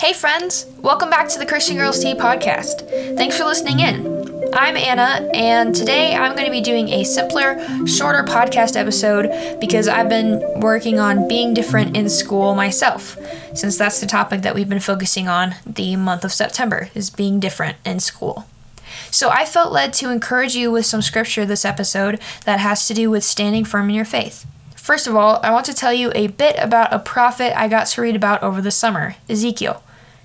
Hey, friends! Welcome back to the Christian Girls Tea podcast. Thanks for listening in. I'm Anna, and today I'm going to be doing a simpler, shorter podcast episode because I've been working on being different in school myself, since that's the topic that we've been focusing on the month of September, is being different in school. So I felt led to encourage you with some scripture this episode that has to do with standing firm in your faith. First of all, I want to tell you a bit about a prophet I got to read about over the summer, Ezekiel.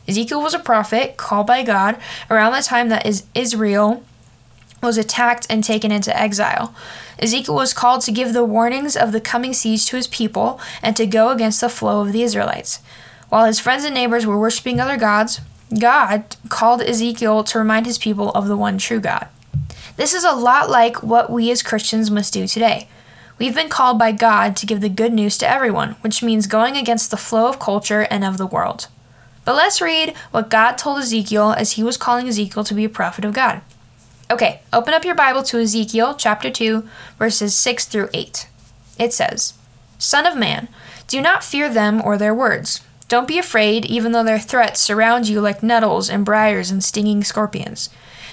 Ezekiel was a prophet called by God around the time that Israel was attacked and taken into exile. Ezekiel was called to give the warnings of the coming siege to his people and to go against the flow of the Israelites. While his friends and neighbors were worshiping other gods, God called Ezekiel to remind his people of the one true God. This is a lot like what we as Christians must do today. We've been called by God to give the good news to everyone, which means going against the flow of culture and of the world. But let's read what God told Ezekiel as he was calling Ezekiel to be a prophet of God. Okay, open up your Bible to Ezekiel chapter 2, verses 6 through 8. It says, Son of man, do not fear them or their words. Don't be afraid, even though their threats surround you like nettles and briars and stinging scorpions.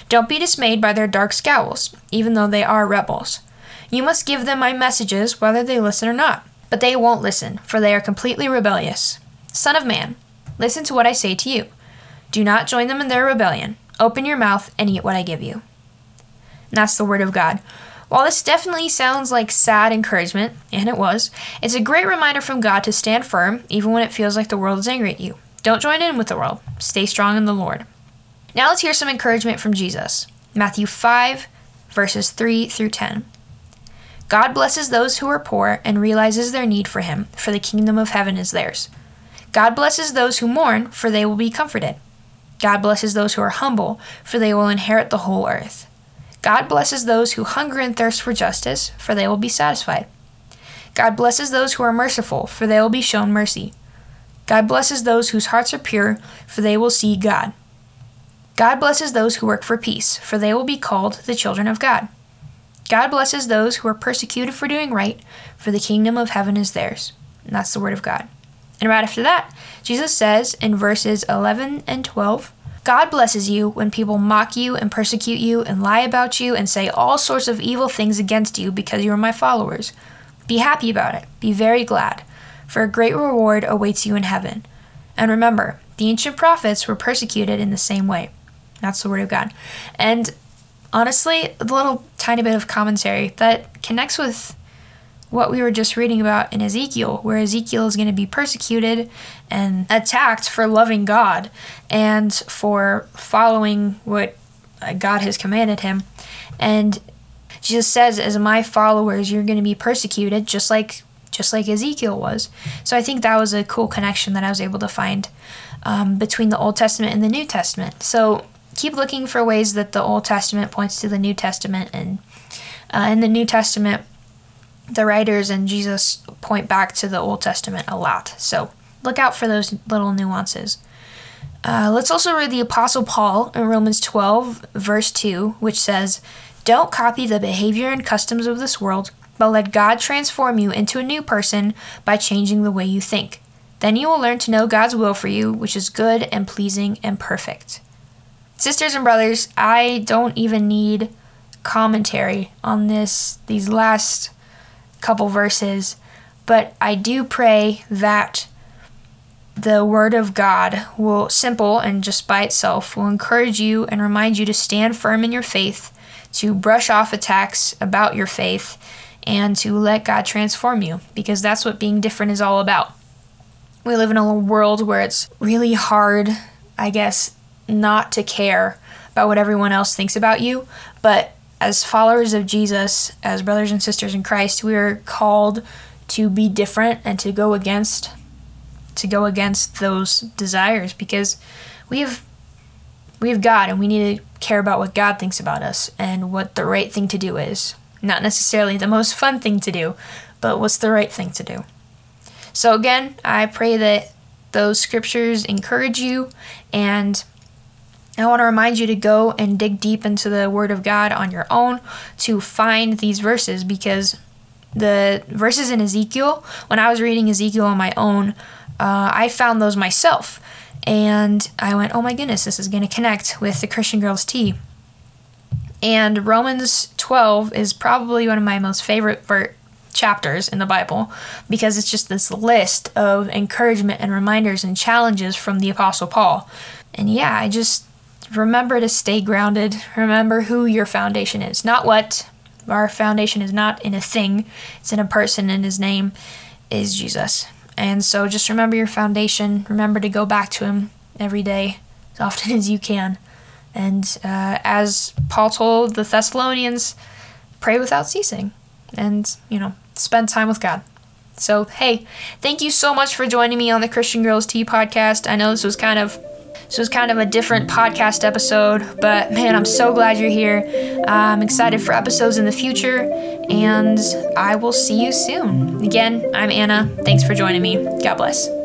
Don't be dismayed by their dark scowls, even though they are rebels. You must give them my messages, whether they listen or not. But they won't listen, for they are completely rebellious. Son of man, Listen to what I say to you. Do not join them in their rebellion. Open your mouth and eat what I give you. And that's the word of God. While this definitely sounds like sad encouragement, and it was, it's a great reminder from God to stand firm even when it feels like the world is angry at you. Don't join in with the world. Stay strong in the Lord. Now let's hear some encouragement from Jesus. Matthew 5, verses 3 through 10. God blesses those who are poor and realizes their need for Him, for the kingdom of heaven is theirs. God blesses those who mourn, for they will be comforted. God blesses those who are humble, for they will inherit the whole earth. God blesses those who hunger and thirst for justice, for they will be satisfied. God blesses those who are merciful, for they will be shown mercy. God blesses those whose hearts are pure, for they will see God. God blesses those who work for peace, for they will be called the children of God. God blesses those who are persecuted for doing right, for the kingdom of heaven is theirs. And that's the word of God. And right after that, Jesus says in verses 11 and 12, God blesses you when people mock you and persecute you and lie about you and say all sorts of evil things against you because you are my followers. Be happy about it. Be very glad, for a great reward awaits you in heaven. And remember, the ancient prophets were persecuted in the same way. That's the word of God. And honestly, a little tiny bit of commentary that connects with what we were just reading about in Ezekiel, where Ezekiel is going to be persecuted and attacked for loving God and for following what God has commanded him. And Jesus says, as my followers, you're going to be persecuted just like just like Ezekiel was. So I think that was a cool connection that I was able to find um, between the Old Testament and the New Testament. So keep looking for ways that the Old Testament points to the New Testament, and uh, in the New Testament, the writers and Jesus point back to the Old Testament a lot. So look out for those little nuances. Uh, let's also read the Apostle Paul in Romans 12, verse 2, which says, Don't copy the behavior and customs of this world, but let God transform you into a new person by changing the way you think. Then you will learn to know God's will for you, which is good and pleasing and perfect. Sisters and brothers, I don't even need commentary on this these last couple verses, but I do pray that the Word of God will, simple and just by itself, will encourage you and remind you to stand firm in your faith, to brush off attacks about your faith, and to let God transform you, because that's what being different is all about. We live in a world where it's really hard, I guess, not to care about what everyone else thinks about you, but as followers of Jesus, as brothers and sisters in Christ, we are called to be different and to go against to go against those desires because we have we have God and we need to care about what God thinks about us and what the right thing to do is. Not necessarily the most fun thing to do, but what's the right thing to do. So again, I pray that those scriptures encourage you and I want to remind you to go and dig deep into the Word of God on your own to find these verses because the verses in Ezekiel, when I was reading Ezekiel on my own, uh, I found those myself. And I went, oh my goodness, this is going to connect with the Christian Girls Tea. And Romans 12 is probably one of my most favorite ver- chapters in the Bible because it's just this list of encouragement and reminders and challenges from the Apostle Paul. And yeah, I just remember to stay grounded. Remember who your foundation is, not what. Our foundation is not in a thing, it's in a person, and his name is Jesus. And so just remember your foundation. Remember to go back to him every day as often as you can. And uh, as Paul told the Thessalonians, pray without ceasing and, you know, spend time with God. So, hey, thank you so much for joining me on the Christian Girls Tea podcast. I know this was kind of this it's kind of a different podcast episode, but man, I'm so glad you're here. I'm excited for episodes in the future, and I will see you soon. Again, I'm Anna. Thanks for joining me. God bless.